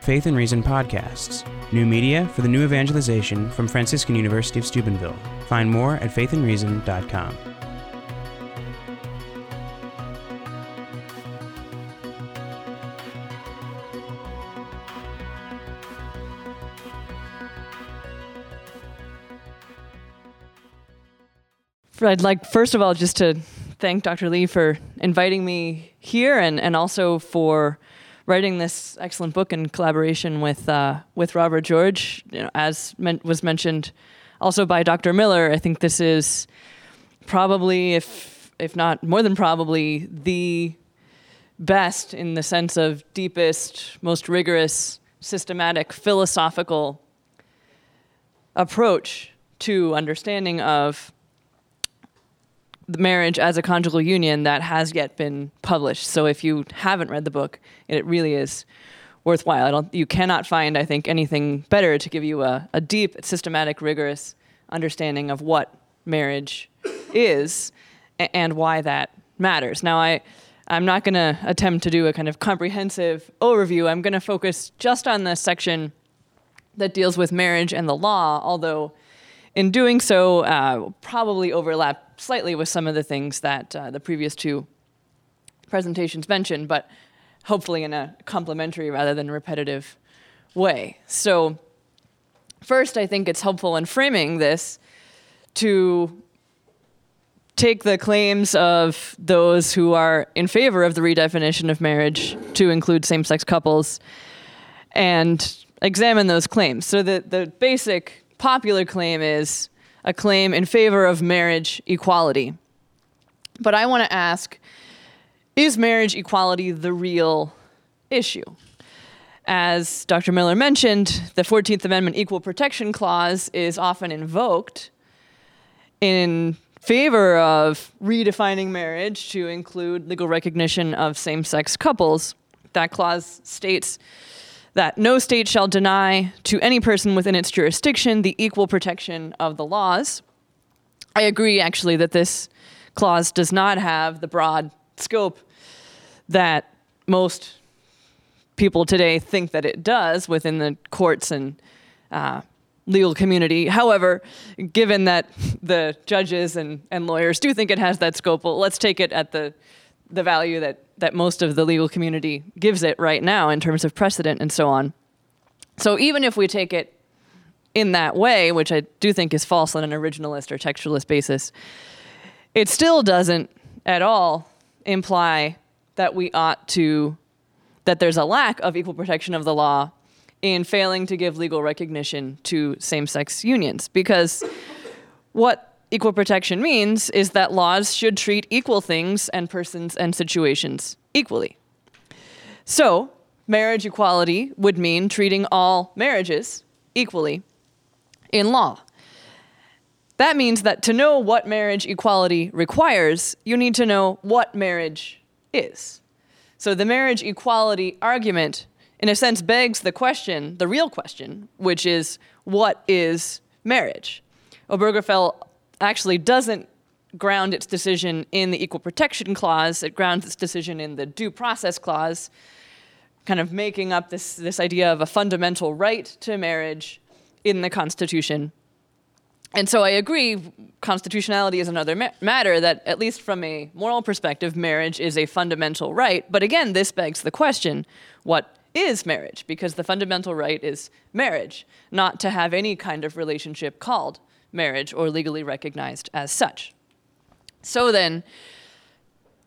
Faith and Reason podcasts, new media for the new evangelization from Franciscan University of Steubenville. Find more at faithandreason.com. I'd like, first of all, just to thank Dr. Lee for inviting me here and, and also for writing this excellent book in collaboration with, uh, with Robert George. You know, as men- was mentioned also by Dr. Miller, I think this is probably, if, if not more than probably, the best in the sense of deepest, most rigorous, systematic, philosophical approach to understanding of marriage as a conjugal union that has yet been published. So if you haven't read the book, it really is worthwhile. I don't, you cannot find, I think, anything better to give you a, a deep, systematic, rigorous understanding of what marriage is and, and why that matters. Now, I, I'm not going to attempt to do a kind of comprehensive overview. I'm going to focus just on the section that deals with marriage and the law, although in doing so, uh, probably overlap slightly with some of the things that uh, the previous two presentations mentioned, but hopefully in a complementary rather than repetitive way. So, first, I think it's helpful in framing this to take the claims of those who are in favor of the redefinition of marriage to include same sex couples and examine those claims. So, the, the basic popular claim is a claim in favor of marriage equality. But I want to ask is marriage equality the real issue? As Dr. Miller mentioned, the 14th Amendment Equal Protection Clause is often invoked in favor of redefining marriage to include legal recognition of same sex couples. That clause states that no state shall deny to any person within its jurisdiction the equal protection of the laws. I agree, actually, that this clause does not have the broad scope that most people today think that it does within the courts and uh, legal community. However, given that the judges and, and lawyers do think it has that scope, well, let's take it at the the value that that most of the legal community gives it right now in terms of precedent and so on. So even if we take it in that way, which I do think is false on an originalist or textualist basis, it still doesn't at all imply that we ought to that there's a lack of equal protection of the law in failing to give legal recognition to same-sex unions because what equal protection means is that laws should treat equal things and persons and situations equally. So, marriage equality would mean treating all marriages equally in law. That means that to know what marriage equality requires, you need to know what marriage is. So, the marriage equality argument, in a sense, begs the question, the real question, which is what is marriage? Obergefell actually doesn't ground its decision in the Equal Protection Clause, it grounds its decision in the Due Process Clause, kind of making up this, this idea of a fundamental right to marriage in the Constitution. And so I agree, constitutionality is another ma- matter that, at least from a moral perspective, marriage is a fundamental right. But again, this begs the question what is marriage? Because the fundamental right is marriage, not to have any kind of relationship called marriage or legally recognized as such. So then,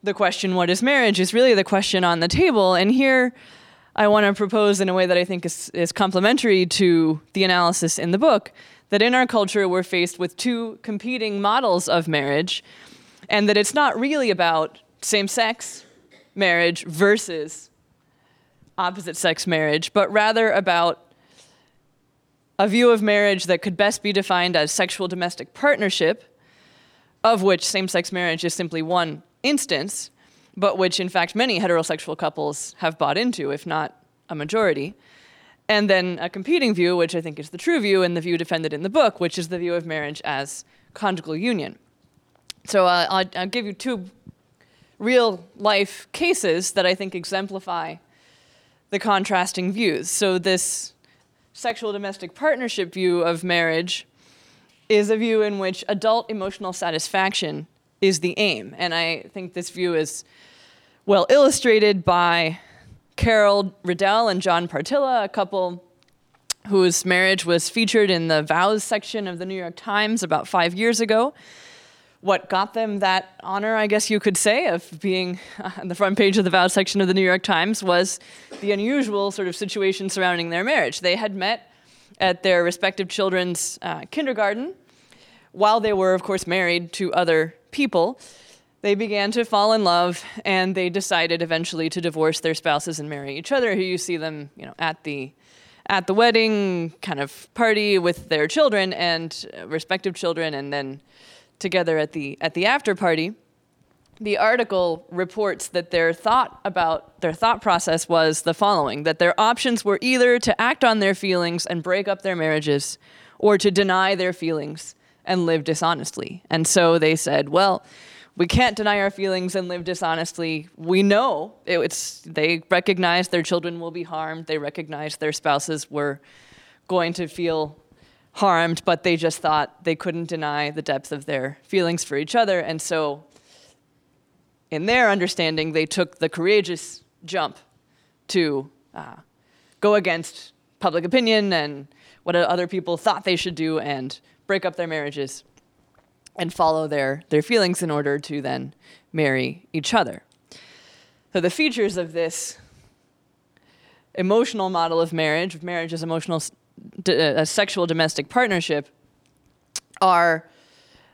the question, what is marriage, is really the question on the table. And here, I want to propose in a way that I think is, is complementary to the analysis in the book that in our culture, we're faced with two competing models of marriage, and that it's not really about same sex marriage versus opposite sex marriage, but rather about a view of marriage that could best be defined as sexual domestic partnership, of which same sex marriage is simply one instance, but which in fact many heterosexual couples have bought into, if not a majority. And then a competing view, which I think is the true view and the view defended in the book, which is the view of marriage as conjugal union. So uh, I'll, I'll give you two real life cases that I think exemplify the contrasting views. So, this sexual domestic partnership view of marriage is a view in which adult emotional satisfaction is the aim. And I think this view is well illustrated by Carol Riddell and John Partilla, a couple whose marriage was featured in the vows section of the New York Times about five years ago. What got them that honor, I guess you could say, of being on the front page of the vows section of the New York Times was the unusual sort of situation surrounding their marriage. They had met at their respective children's uh, kindergarten while they were, of course, married to other people. They began to fall in love, and they decided eventually to divorce their spouses and marry each other. Here you see them, you know, at the at the wedding kind of party with their children and uh, respective children, and then together at the at the after party. The article reports that their thought about their thought process was the following: that their options were either to act on their feelings and break up their marriages, or to deny their feelings and live dishonestly. And so they said, well we can't deny our feelings and live dishonestly. We know it, it's they recognize their children will be harmed. They recognize their spouses were going to feel harmed, but they just thought they couldn't deny the depth of their feelings for each other. And so, in their understanding, they took the courageous jump to uh, go against public opinion and what other people thought they should do and break up their marriages and follow their, their feelings in order to then marry each other. So, the features of this emotional model of marriage, of marriage as emotional, a sexual domestic partnership, are,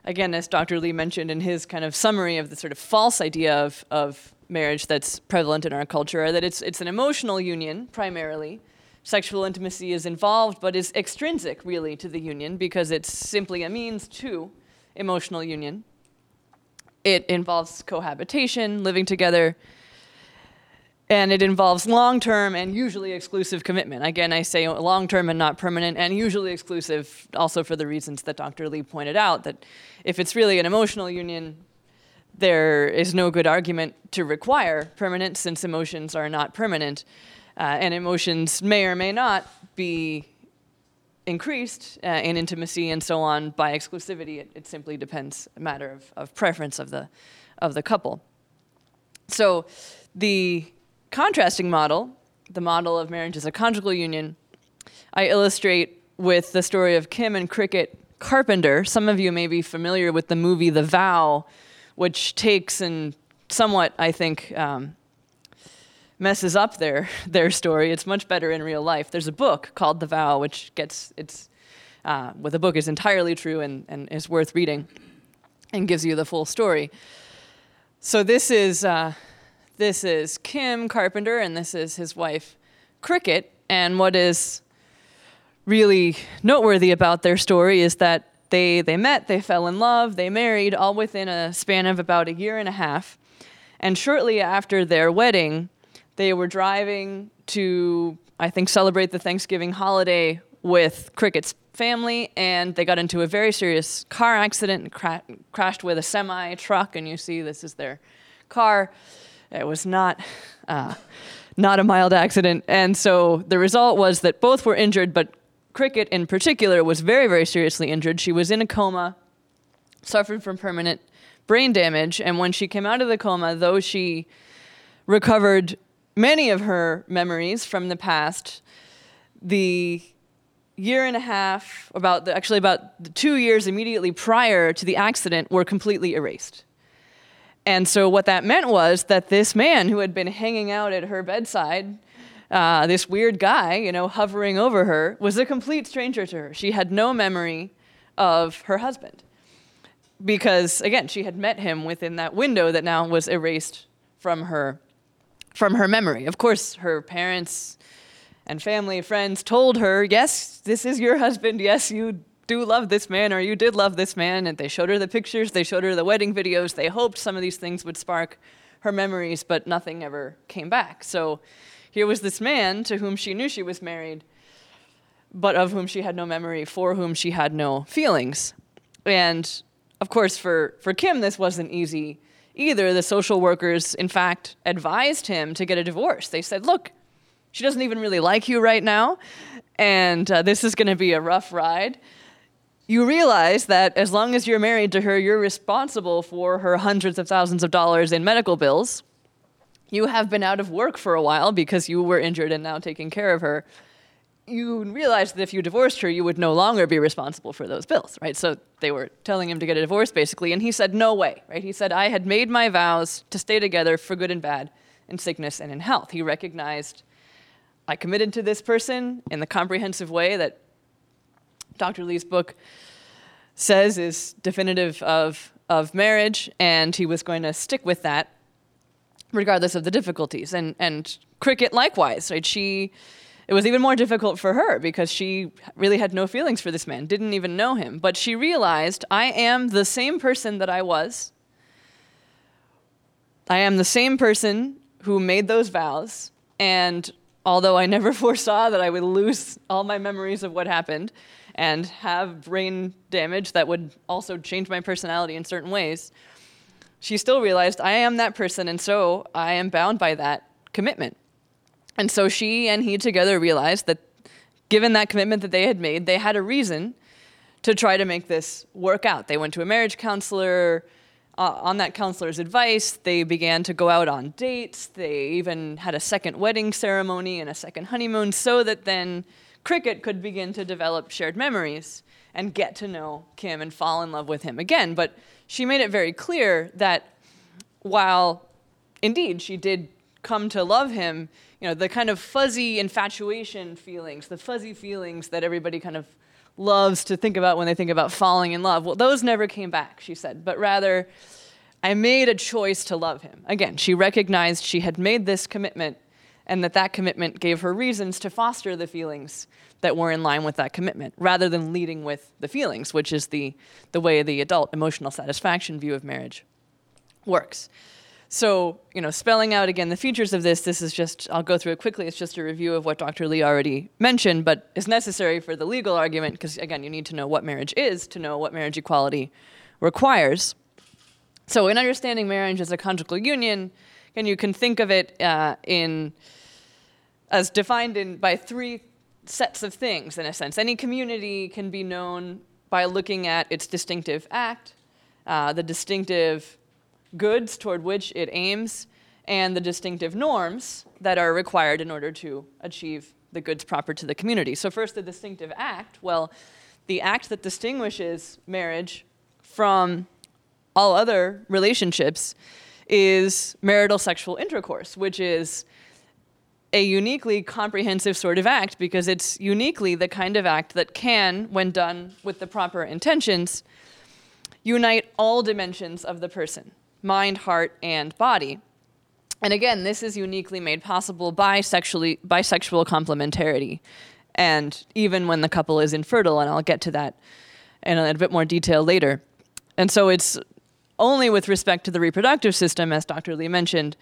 again, as Dr. Lee mentioned in his kind of summary of the sort of false idea of, of marriage that's prevalent in our culture, that it's, it's an emotional union primarily. Sexual intimacy is involved, but is extrinsic really to the union because it's simply a means to emotional union. It involves cohabitation, living together, and it involves long term and usually exclusive commitment. Again, I say long term and not permanent, and usually exclusive, also for the reasons that Dr. Lee pointed out that if it's really an emotional union, there is no good argument to require permanence since emotions are not permanent, uh, and emotions may or may not be increased uh, in intimacy and so on by exclusivity. It, it, simply depends a matter of, of preference of the of the couple. So the contrasting model, the model of marriage as a conjugal union, I illustrate with the story of Kim and Cricket Carpenter. Some of you may be familiar with the movie The Vow, which takes and somewhat, I think, um, messes up their their story. It's much better in real life. There's a book called The Vow, which gets it's uh, well, the book is entirely true and, and is worth reading, and gives you the full story. So this is uh, this is Kim Carpenter, and this is his wife Cricket. And what is really noteworthy about their story is that they they met, they fell in love, they married, all within a span of about a year and a half. And shortly after their wedding, they were driving to, I think, celebrate the Thanksgiving holiday with Cricket's family, and they got into a very serious car accident and cra- crashed with a semi truck. And you see, this is their car. It was not. Uh, not a mild accident. And so the result was that both were injured, but Cricket in particular was very, very seriously injured. She was in a coma, suffered from permanent brain damage, and when she came out of the coma, though she recovered many of her memories from the past, the year and a half, about the, actually about the two years immediately prior to the accident, were completely erased. And so what that meant was that this man who had been hanging out at her bedside, uh, this weird guy, you know, hovering over her, was a complete stranger to her. She had no memory of her husband because, again, she had met him within that window that now was erased from her from her memory. Of course, her parents and family, friends told her, yes, this is your husband. Yes, you do love this man, or you did love this man. And they showed her the pictures, they showed her the wedding videos. They hoped some of these things would spark her memories, but nothing ever came back. So here was this man to whom she knew she was married, but of whom she had no memory, for whom she had no feelings. And of course, for, for Kim, this wasn't easy either. The social workers, in fact, advised him to get a divorce. They said, look, she doesn't even really like you right now, and uh, this is going to be a rough ride. You realize that as long as you're married to her, you're responsible for her hundreds of thousands of dollars in medical bills. You have been out of work for a while because you were injured and now taking care of her you realize that if you divorced her, you would no longer be responsible for those bills, right? So they were telling him to get a divorce, basically, and he said, no way, right? He said, I had made my vows to stay together for good and bad, in sickness and in health. He recognized, I committed to this person in the comprehensive way that Dr. Lee's book says is definitive of, of marriage, and he was going to stick with that regardless of the difficulties. And, and Cricket likewise, right? She it was even more difficult for her because she really had no feelings for this man, didn't even know him. But she realized I am the same person that I was. I am the same person who made those vows. And although I never foresaw that I would lose all my memories of what happened and have brain damage that would also change my personality in certain ways, she still realized I am that person, and so I am bound by that commitment. And so she and he together realized that given that commitment that they had made, they had a reason to try to make this work out. They went to a marriage counselor. Uh, on that counselor's advice, they began to go out on dates. They even had a second wedding ceremony and a second honeymoon so that then Cricket could begin to develop shared memories and get to know Kim and fall in love with him again. But she made it very clear that while indeed she did come to love him, you know, the kind of fuzzy infatuation feelings, the fuzzy feelings that everybody kind of loves to think about when they think about falling in love. Well, those never came back, she said, but rather, I made a choice to love him. Again, she recognized she had made this commitment and that that commitment gave her reasons to foster the feelings that were in line with that commitment rather than leading with the feelings, which is the, the way the adult emotional satisfaction view of marriage works. So, you know, spelling out again the features of this, this is just, I'll go through it quickly. It's just a review of what Dr. Lee already mentioned, but is necessary for the legal argument because, again, you need to know what marriage is to know what marriage equality requires. So, in understanding marriage as a conjugal union, and you can think of it uh, in as defined in by three sets of things, in a sense. Any community can be known by looking at its distinctive act, uh, the distinctive goods toward which it aims, and the distinctive norms that are required in order to achieve the goods proper to the community. So, first, the distinctive act. Well, the act that distinguishes marriage from all other relationships is marital sexual intercourse, which is a uniquely comprehensive sort of act because it's uniquely the kind of act that can, when done with the proper intentions, unite all dimensions of the person mind, heart, and body. And again, this is uniquely made possible by sexually by sexual complementarity, and even when the couple is infertile, and I'll get to that in a, in a bit more detail later. And so it's only with respect to the reproductive system, as Dr. Lee mentioned,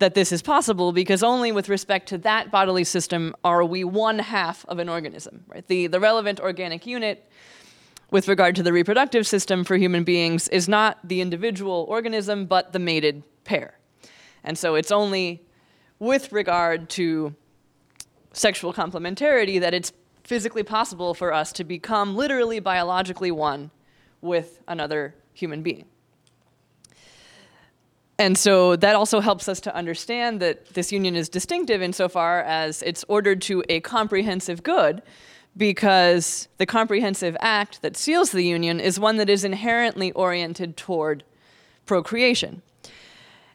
that this is possible because only with respect to that bodily system are we one half of an organism. Right? The, the relevant organic unit with regard to the reproductive system for human beings is not the individual organism, but the mated pair. And so it's only with regard to sexual complementarity that it's physically possible for us to become literally biologically one with another human being. And so that also helps us to understand that this union is distinctive insofar as it's ordered to a comprehensive good because the comprehensive act that seals the union is one that is inherently oriented toward procreation.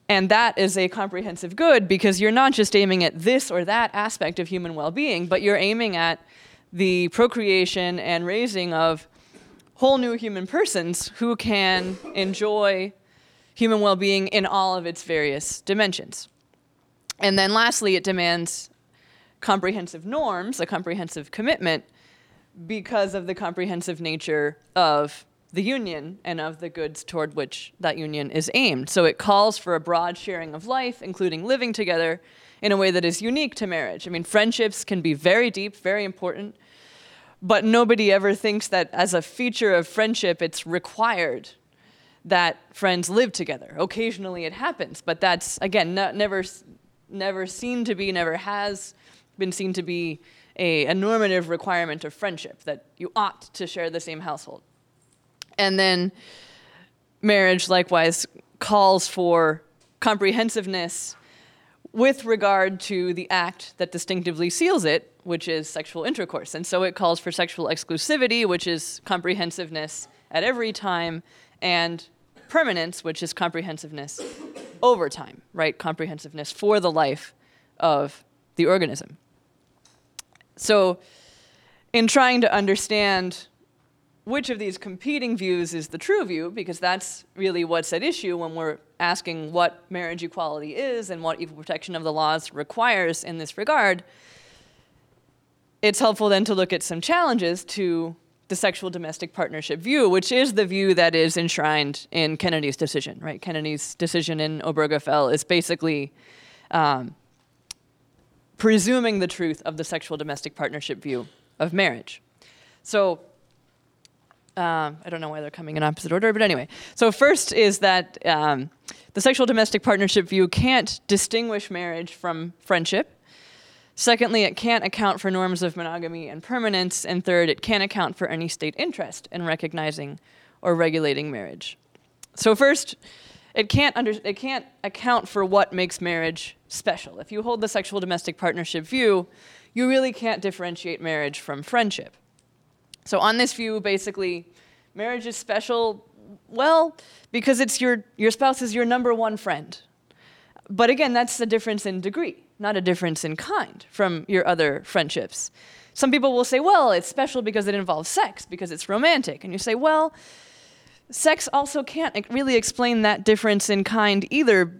And that is a comprehensive good because you're not just aiming at this or that aspect of human well being, but you're aiming at the procreation and raising of whole new human persons who can enjoy human well being in all of its various dimensions. And then lastly, it demands comprehensive norms, a comprehensive commitment, because of the comprehensive nature of the union and of the goods toward which that union is aimed. So it calls for a broad sharing of life, including living together in a way that is unique to marriage. I mean, friendships can be very deep, very important, but nobody ever thinks that as a feature of friendship, it's required that friends live together. Occasionally it happens, but that's, again, not, never, never seen to be, never has been seen to be a, a normative requirement of friendship that you ought to share the same household. And then marriage likewise calls for comprehensiveness with regard to the act that distinctively seals it, which is sexual intercourse. And so it calls for sexual exclusivity, which is comprehensiveness at every time, and permanence, which is comprehensiveness over time, right? Comprehensiveness for the life of the organism. So, in trying to understand which of these competing views is the true view, because that's really what's at issue when we're asking what marriage equality is and what equal protection of the laws requires in this regard, it's helpful then to look at some challenges to the sexual domestic partnership view, which is the view that is enshrined in Kennedy's decision, right? Kennedy's decision in Obergefell is basically um, presuming the truth of the sexual domestic partnership view of marriage. So, um, I don't know why they're coming in opposite order, but anyway. So, first is that um, the sexual domestic partnership view can't distinguish marriage from friendship. Secondly, it can't account for norms of monogamy and permanence. And third, it can't account for any state interest in recognizing or regulating marriage. So, first, it can't, under, it can't account for what makes marriage special. If you hold the sexual domestic partnership view, you really can't differentiate marriage from friendship. So, on this view, basically, marriage is special, well, because it's your, your spouse is your number one friend. But again, that's the difference in degree, not a difference in kind from your other friendships. Some people will say, well, it's special because it involves sex, because it's romantic. And you say, well, sex also can't really explain that difference in kind either,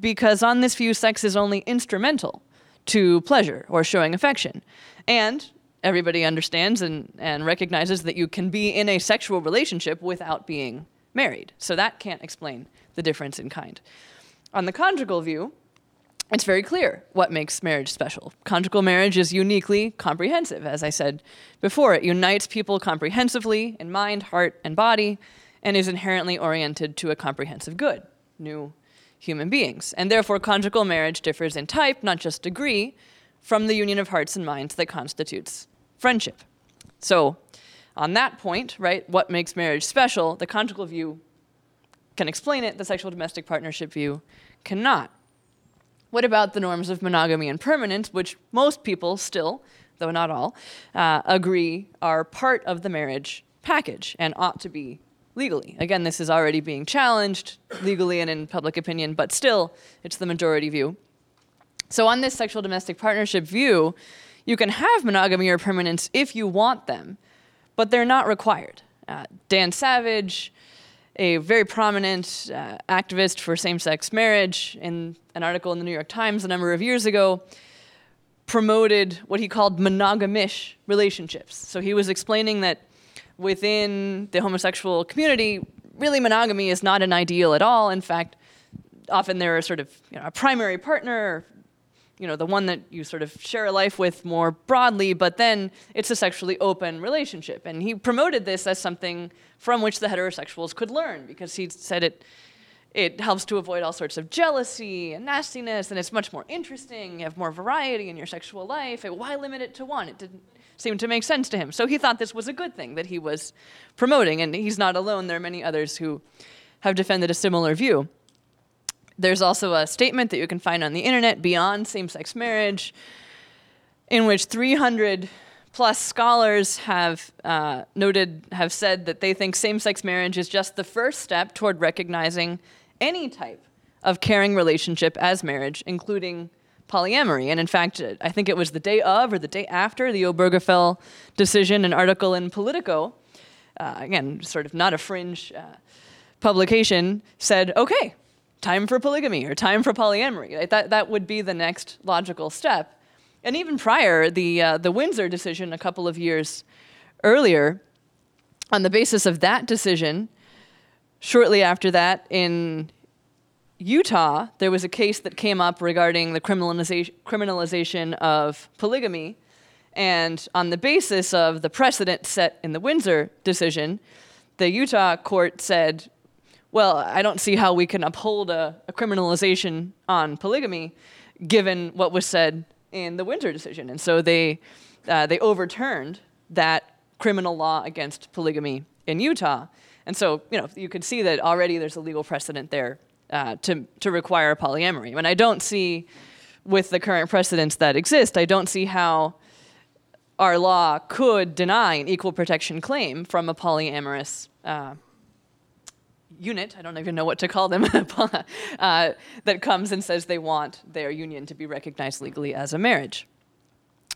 because on this view, sex is only instrumental to pleasure or showing affection. And everybody understands and, and recognizes that you can be in a sexual relationship without being married. So that can't explain the difference in kind. On the conjugal view, it's very clear what makes marriage special. Conjugal marriage is uniquely comprehensive, as I said before. It unites people comprehensively in mind, heart, and body and is inherently oriented to a comprehensive good, new human beings. And therefore, conjugal marriage differs in type, not just degree, from the union of hearts and minds that constitutes friendship. So, on that point, right, what makes marriage special, the conjugal view can explain it, the sexual domestic partnership view cannot. What about the norms of monogamy and permanence, which most people still, though not all, uh, agree are part of the marriage package and ought to be legally. Again, this is already being challenged legally and in public opinion, but still, it's the majority view. So, on this sexual domestic partnership view, you can have monogamy or permanence if you want them, but they're not required. Uh, Dan Savage, a very prominent uh, activist for same sex marriage, in an article in the New York Times a number of years ago, promoted what he called monogamish relationships. So he was explaining that within the homosexual community, really monogamy is not an ideal at all. In fact, often there are sort of you know, a primary partner, you know, the one that you sort of share a life with more broadly, but then it's a sexually open relationship. And he promoted this as something from which the heterosexuals could learn because he said it it helps to avoid all sorts of jealousy and nastiness and it's much more interesting you have more variety in your sexual life why limit it to one it didn't seem to make sense to him. So he thought this was a good thing that he was promoting, and he's not alone. There are many others who have defended a similar view. There's also a statement that you can find on the internet beyond same sex marriage, in which 300 plus scholars have uh, noted, have said that they think same sex marriage is just the first step toward recognizing any type of caring relationship as marriage, including polyamory. And in fact, I think it was the day of or the day after the Obergefell decision, an article in Politico, uh, again, sort of not a fringe uh, publication, said, okay, time for polygamy or time for polyamory. Right? That, that would be the next logical step. And even prior, the, uh, the Windsor decision a couple of years earlier, on the basis of that decision, shortly after that, in Utah, there was a case that came up regarding the criminalization, criminalization of polygamy. And on the basis of the precedent set in the Windsor decision, the Utah court said, well, I don't see how we can uphold a, a criminalization on polygamy given what was said in the Windsor decision. And so they, uh, they overturned that criminal law against polygamy in Utah. And so, you know, you could see that already there's a legal precedent there uh, to, to require polyamory. And I don't see, with the current precedents that exist, I don't see how our law could deny an equal protection claim from a polyamorous uh, unit, I don't even know what to call them, uh, that comes and says they want their union to be recognized legally as a marriage.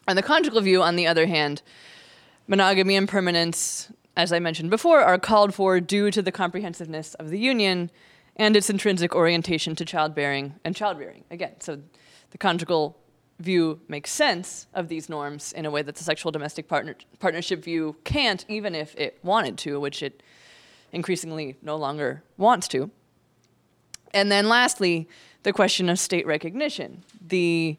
And the conjugal view, on the other hand, monogamy and permanence, as I mentioned before, are called for due to the comprehensiveness of the union and its intrinsic orientation to childbearing and childrearing. Again, so the conjugal view makes sense of these norms in a way that the sexual domestic partner, partnership view can't, even if it wanted to, which it increasingly no longer wants to. And then lastly, the question of state recognition. The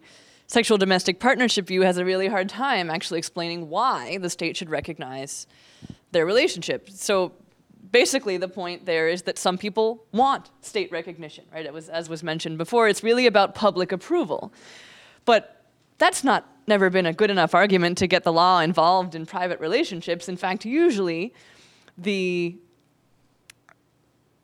sexual domestic partnership view has a really hard time actually explaining why the state should recognize their relationship. So basically the point there is that some people want state recognition, right? It was as was mentioned before, it's really about public approval. But that's not never been a good enough argument to get the law involved in private relationships. In fact, usually the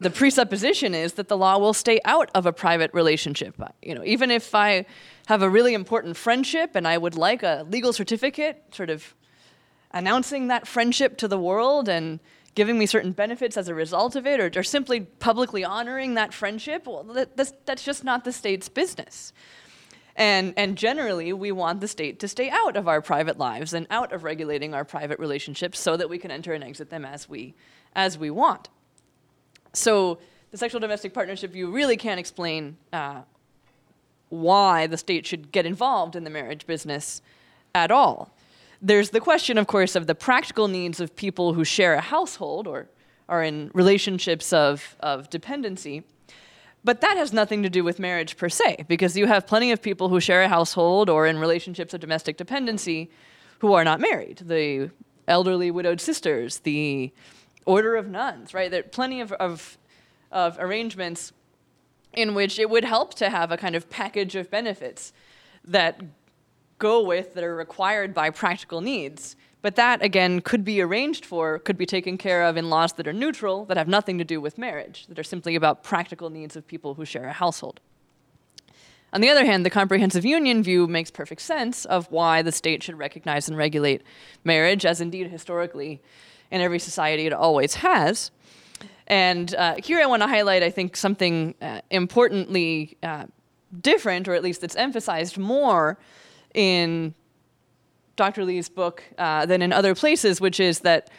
the presupposition is that the law will stay out of a private relationship. You know, even if I have a really important friendship and I would like a legal certificate, sort of announcing that friendship to the world and giving me certain benefits as a result of it, or, or simply publicly honoring that friendship, well, that, that's, that's just not the state's business. And, and generally, we want the state to stay out of our private lives and out of regulating our private relationships so that we can enter and exit them as we, as we want. So the sexual domestic partnership view really can't explain uh, why the state should get involved in the marriage business at all. There's the question, of course, of the practical needs of people who share a household or are in relationships of, of dependency. But that has nothing to do with marriage per se, because you have plenty of people who share a household or in relationships of domestic dependency who are not married. The elderly widowed sisters, the order of nuns, right? There are plenty of, of, of arrangements in which it would help to have a kind of package of benefits that go with that are required by practical needs. But that, again, could be arranged for, could be taken care of in laws that are neutral, that have nothing to do with marriage, that are simply about practical needs of people who share a household. On the other hand, the comprehensive union view makes perfect sense of why the state should recognize and regulate marriage, as indeed historically in every society it always has. And uh, here I want to highlight, I think, something uh, importantly uh, different, or at least that's emphasized more in Dr. Lee's book uh, than in other places, which is that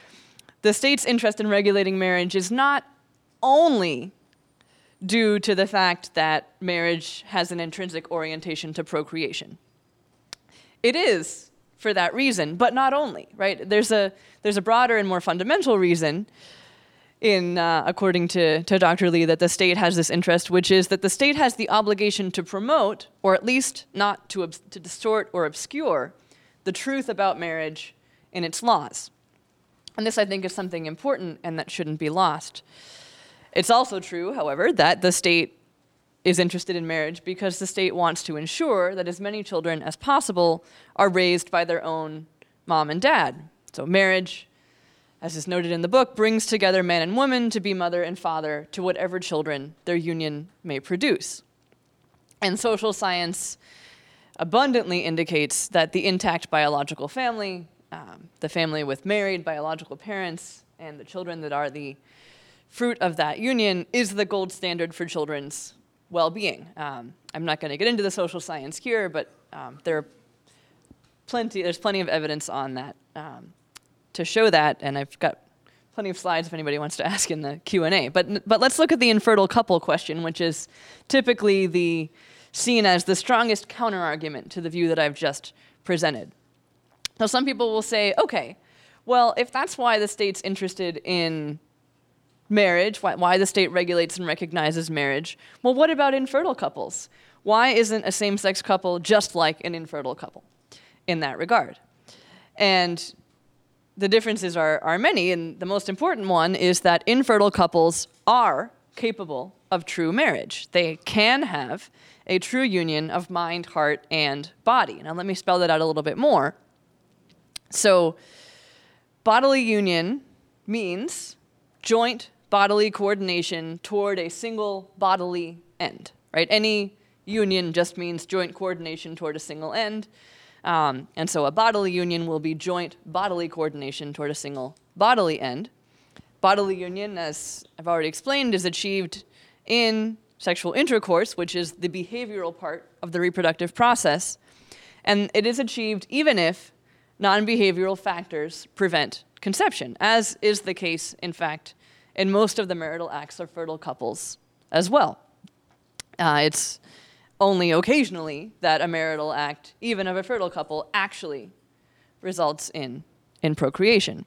the state's interest in regulating marriage is not only due to the fact that marriage has an intrinsic orientation to procreation. It is for that reason, but not only, right? There's a, there's a broader and more fundamental reason in, uh, according to, to Dr. Lee, that the state has this interest, which is that the state has the obligation to promote, or at least not to, to distort or obscure, the truth about marriage in its laws. And this, I think, is something important and that shouldn't be lost. It's also true, however, that the state is interested in marriage because the state wants to ensure that as many children as possible are raised by their own mom and dad. So, marriage, as is noted in the book, brings together man and woman to be mother and father to whatever children their union may produce. And social science abundantly indicates that the intact biological family, um, the family with married biological parents, and the children that are the fruit of that union, is the gold standard for children's well-being. Um, I'm not going to get into the social science here, but um, there are plenty. There's plenty of evidence on that um, to show that, and I've got plenty of slides if anybody wants to ask in the Q and A. But but let's look at the infertile couple question, which is typically the seen as the strongest counterargument to the view that I've just presented. So some people will say, okay, well, if that's why the state's interested in marriage, why, why the state regulates and recognizes marriage. Well, what about infertile couples? Why isn't a same sex couple just like an infertile couple in that regard? And the differences are, are many, and the most important one is that infertile couples are capable of true marriage. They can have a true union of mind, heart, and body. Now, let me spell that out a little bit more. So, bodily union means joint bodily coordination toward a single bodily end, right? Any union just means joint coordination toward a single end. Um, and so a bodily union will be joint bodily coordination toward a single bodily end. Bodily union, as I've already explained, is achieved in sexual intercourse, which is the behavioral part of the reproductive process. And it is achieved even if non behavioral factors prevent conception, as is the case, in fact, in most of the marital acts of fertile couples as well. Uh, it's only occasionally that a marital act, even of a fertile couple, actually results in, in procreation.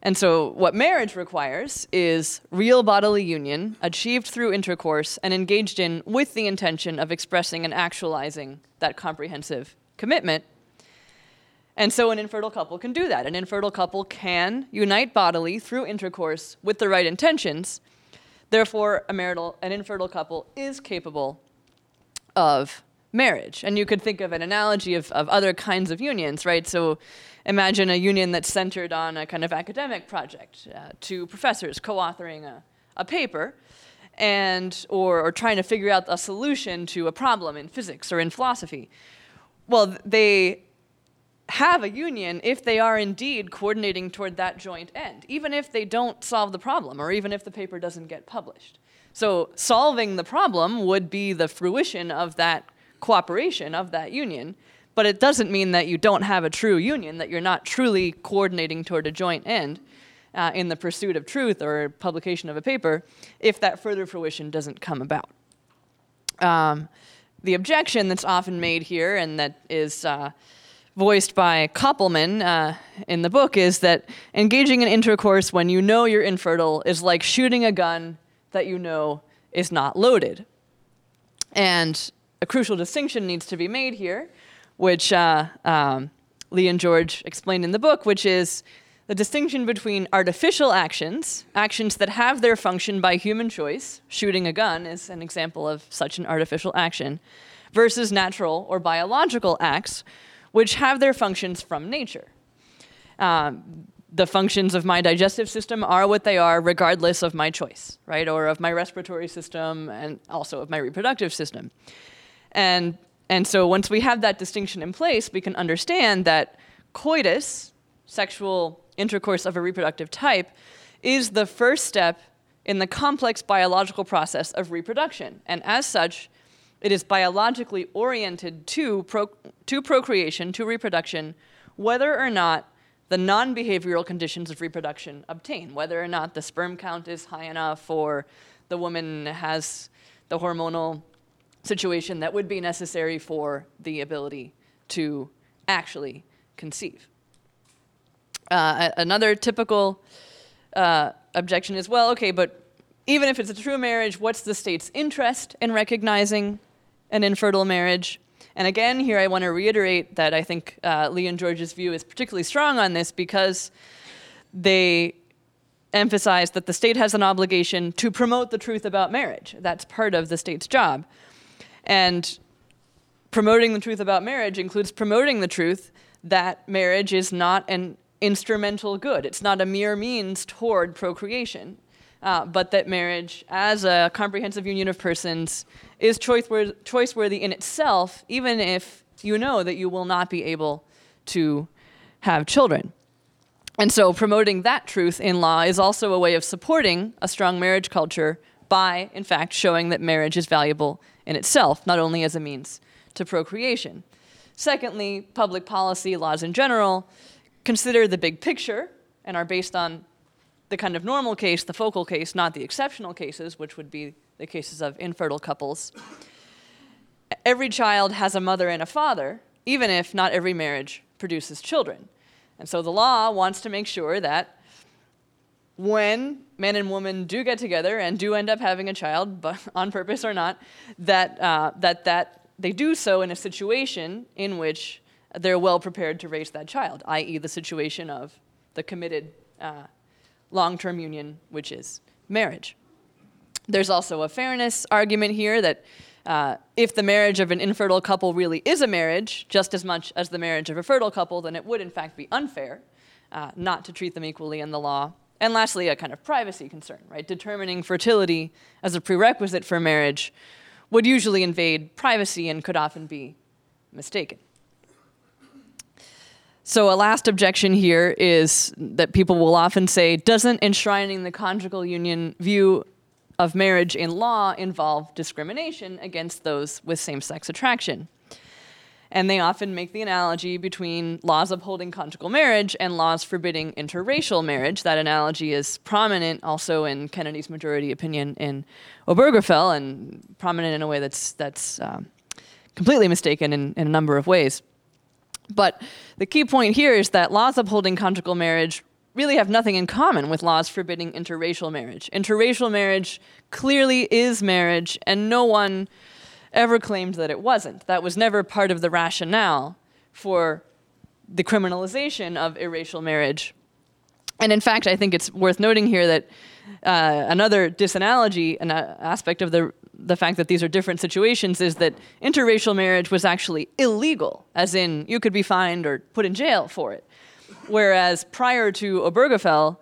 And so, what marriage requires is real bodily union achieved through intercourse and engaged in with the intention of expressing and actualizing that comprehensive commitment. And so, an infertile couple can do that. An infertile couple can unite bodily through intercourse with the right intentions. Therefore, a marital, an infertile couple is capable of marriage. And you could think of an analogy of, of other kinds of unions, right? So, imagine a union that's centered on a kind of academic project, uh, two professors co-authoring a, a paper, and or, or trying to figure out a solution to a problem in physics or in philosophy. Well, they have a union if they are indeed coordinating toward that joint end, even if they don't solve the problem or even if the paper doesn't get published. So, solving the problem would be the fruition of that cooperation of that union. But it doesn't mean that you don't have a true union, that you're not truly coordinating toward a joint end uh, in the pursuit of truth or publication of a paper if that further fruition doesn't come about. Um, the objection that's often made here and that is uh, voiced by Koppelman uh, in the book is that engaging in intercourse when you know you're infertile is like shooting a gun that you know is not loaded. And a crucial distinction needs to be made here which uh, um, Lee and George explained in the book, which is the distinction between artificial actions, actions that have their function by human choice, shooting a gun is an example of such an artificial action, versus natural or biological acts, which have their functions from nature. Um, the functions of my digestive system are what they are regardless of my choice, right? Or of my respiratory system and also of my reproductive system. And and so once we have that distinction in place, we can understand that coitus, sexual intercourse of a reproductive type, is the first step in the complex biological process of reproduction. And as such, it is biologically oriented to, pro- to procreation, to reproduction, whether or not the non behavioral conditions of reproduction obtain, whether or not the sperm count is high enough or the woman has the hormonal situation that would be necessary for the ability to actually conceive. Uh, another typical uh, objection is well, okay, but even if it's a true marriage, what's the state's interest in recognizing an infertile marriage? And again, here I want to reiterate that I think uh, Lee and George's view is particularly strong on this because they emphasize that the state has an obligation to promote the truth about marriage. That's part of the state's job. And promoting the truth about marriage includes promoting the truth that marriage is not an instrumental good. It's not a mere means toward procreation, uh, but that marriage, as a comprehensive union of persons, is choice-worthy in itself, even if you know that you will not be able to have children. And so, promoting that truth in law is also a way of supporting a strong marriage culture by, in fact, showing that marriage is valuable in itself, not only as a means to procreation. Secondly, public policy laws in general consider the big picture and are based on the kind of normal case, the focal case, not the exceptional cases, which would be the cases of infertile couples. Every child has a mother and a father, even if not every marriage produces children. And so the law wants to make sure that when man and woman do get together and do end up having a child, but on purpose or not, that, uh, that, that they do so in a situation in which they're well prepared to raise that child, i.e., the situation of the committed uh, long term union, which is marriage. There's also a fairness argument here that uh, if the marriage of an infertile couple really is a marriage, just as much as the marriage of a fertile couple, then it would in fact be unfair uh, not to treat them equally in the law. And lastly, a kind of privacy concern, right? Determining fertility as a prerequisite for marriage would usually invade privacy and could often be mistaken. So, a last objection here is that people will often say, doesn't enshrining the conjugal union view of marriage in law involve discrimination against those with same sex attraction? And they often make the analogy between laws upholding conjugal marriage and laws forbidding interracial marriage. That analogy is prominent also in Kennedy's majority opinion in Obergefell and prominent in a way that's, that's um, completely mistaken in, in a number of ways. But the key point here is that laws upholding conjugal marriage really have nothing in common with laws forbidding interracial marriage. Interracial marriage clearly is marriage, and no one ever claimed that it wasn't. That was never part of the rationale for the criminalization of irracial marriage. And in fact, I think it's worth noting here that uh, another disanalogy, an uh, aspect of the the fact that these are different situations is that interracial marriage was actually illegal, as in you could be fined or put in jail for it. Whereas prior to Obergefell,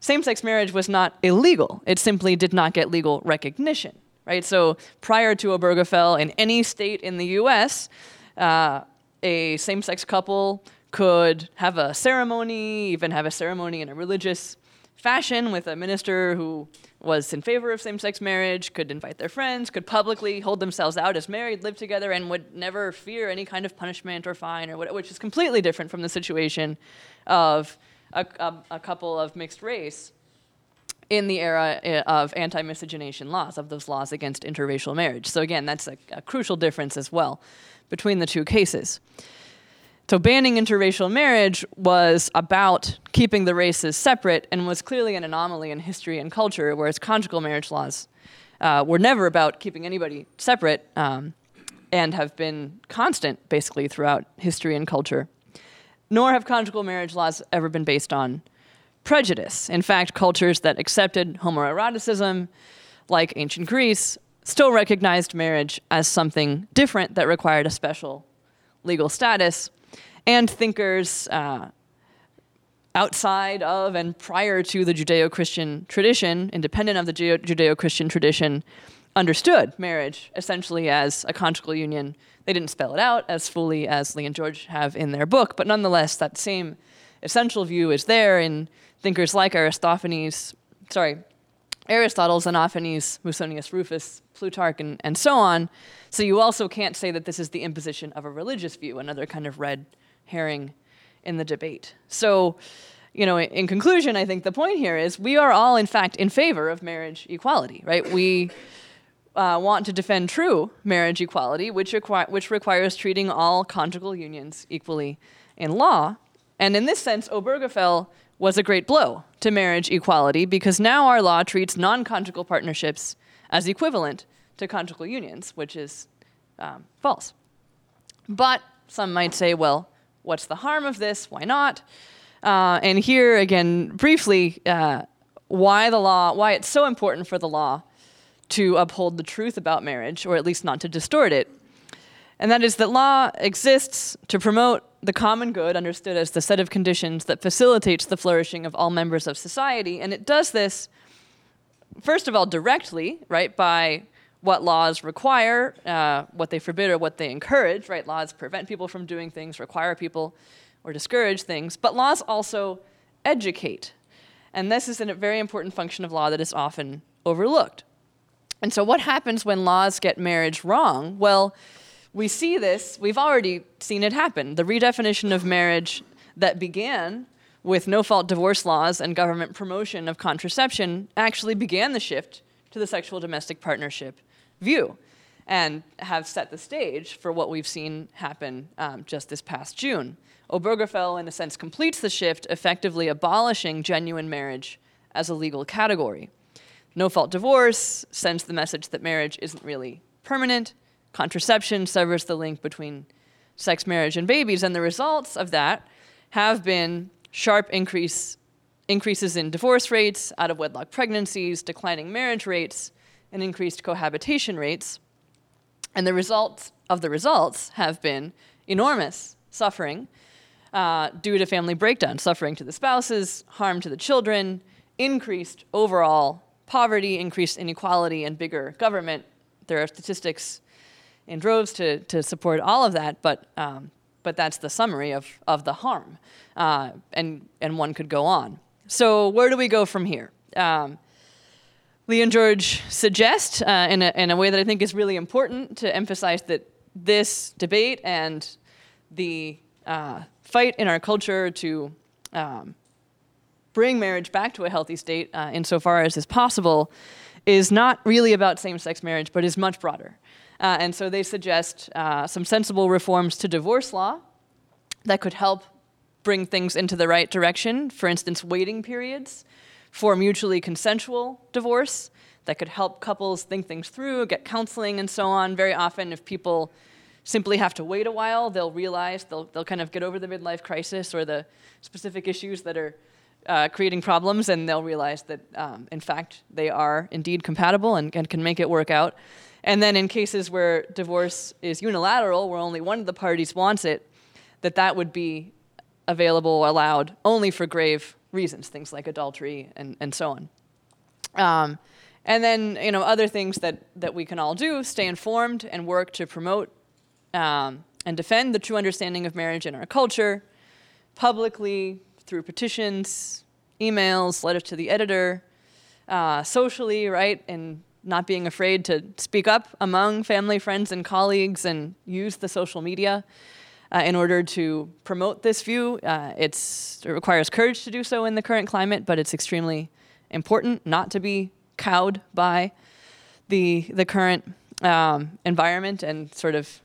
same sex marriage was not illegal, it simply did not get legal recognition. Right? So prior to Obergefell, in any state in the US, uh, a same sex couple could have a ceremony, even have a ceremony in a religious fashion with a minister who was in favor of same sex marriage, could invite their friends, could publicly hold themselves out as married, live together, and would never fear any kind of punishment or fine, or what, which is completely different from the situation of a, a, a couple of mixed race in the era eh, of anti miscegenation laws, of those laws against interracial marriage. So, again, that's a, a crucial difference as well between the two cases. So banning interracial marriage was about keeping the races separate and was clearly an anomaly in history and culture, whereas conjugal marriage laws uh, were never about keeping anybody separate um, and have been constant basically throughout history and culture. Nor have conjugal marriage laws ever been based on prejudice. In fact, cultures that accepted homoeroticism, like ancient Greece, still recognized marriage as something different that required a special legal status and thinkers uh, outside of and prior to the Judeo Christian tradition, independent of the Judeo Christian tradition, understood marriage essentially as a conjugal union. They didn't spell it out as fully as Lee and George have in their book, but nonetheless, that same essential view is there in thinkers like Aristophanes, sorry, Aristotle, Xenophanes, Musonius Rufus, Plutarch, and, and so on. So you also can't say that this is the imposition of a religious view, another kind of red herring in the debate. So, you know, in conclusion, I think the point here is we are all, in fact, in favor of marriage equality, right? We uh, want to defend true marriage equality, which, requi- which requires treating all conjugal unions equally in law. And in this sense, Obergefell was a great blow to marriage equality because now our law treats non conjugal partnerships as equivalent to conjugal unions, which is um, false. But some might say, well, What's the harm of this? Why not? Uh, and here again, briefly, uh, why the law, why it's so important for the law to uphold the truth about marriage, or at least not to distort it. And that is that law exists to promote the common good, understood as the set of conditions that facilitates the flourishing of all members of society. And it does this, first of all, directly, right, by what laws require, uh, what they forbid, or what they encourage, right? Laws prevent people from doing things, require people, or discourage things. But laws also educate. And this is a very important function of law that is often overlooked. And so, what happens when laws get marriage wrong? Well, we see this, we've already seen it happen. The redefinition of marriage that began with no fault divorce laws and government promotion of contraception actually began the shift to the sexual domestic partnership view and have set the stage for what we've seen happen um, just this past June. Obergefell, in a sense, completes the shift, effectively abolishing genuine marriage as a legal category. No fault divorce sends the message that marriage isn't really permanent. Contraception severs the link between sex, marriage, and babies, and the results of that have been sharp increase, increases in divorce rates, out of wedlock pregnancies, declining marriage rates, and increased cohabitation rates. And the results of the results have been enormous suffering uh, due to family breakdown, suffering to the spouses, harm to the children, increased overall poverty, increased inequality, and bigger government. There are statistics in droves to, to support all of that, but, um, but that's the summary of, of the harm. Uh, and, and one could go on. So, where do we go from here? Um, Lee and George suggest, uh, in, a, in a way that I think is really important, to emphasize that this debate and the uh, fight in our culture to um, bring marriage back to a healthy state, uh, insofar as is possible, is not really about same sex marriage, but is much broader. Uh, and so they suggest uh, some sensible reforms to divorce law that could help bring things into the right direction. For instance, waiting periods for mutually consensual divorce that could help couples think things through, get counseling, and so on. Very often, if people simply have to wait a while, they'll realize they'll, they'll kind of get over the midlife crisis or the specific issues that are uh, creating problems, and they'll realize that, um, in fact, they are indeed compatible and, and can make it work out. And then in cases where divorce is unilateral, where only one of the parties wants it, that that would be available, allowed only for grave reasons, things like adultery and, and so on. Um, and then, you know, other things that, that we can all do, stay informed and work to promote um, and defend the true understanding of marriage in our culture, publicly, through petitions, emails, letters to the editor, uh, socially, right, and not being afraid to speak up among family, friends, and colleagues and use the social media uh, in order to promote this view. Uh, it requires courage to do so in the current climate, but it's extremely important not to be cowed by the, the current um, environment and sort of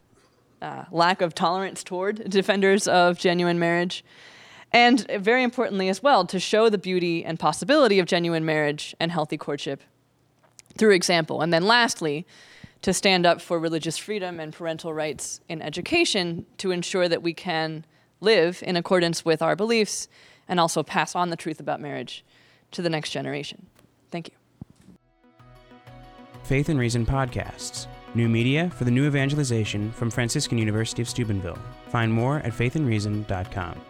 uh, lack of tolerance toward defenders of genuine marriage. And very importantly, as well, to show the beauty and possibility of genuine marriage and healthy courtship through example. And then lastly, to stand up for religious freedom and parental rights in education to ensure that we can live in accordance with our beliefs and also pass on the truth about marriage to the next generation. Thank you. Faith and Reason podcasts. New media for the new evangelization from Franciscan University of Steubenville. Find more at faithandreason.com.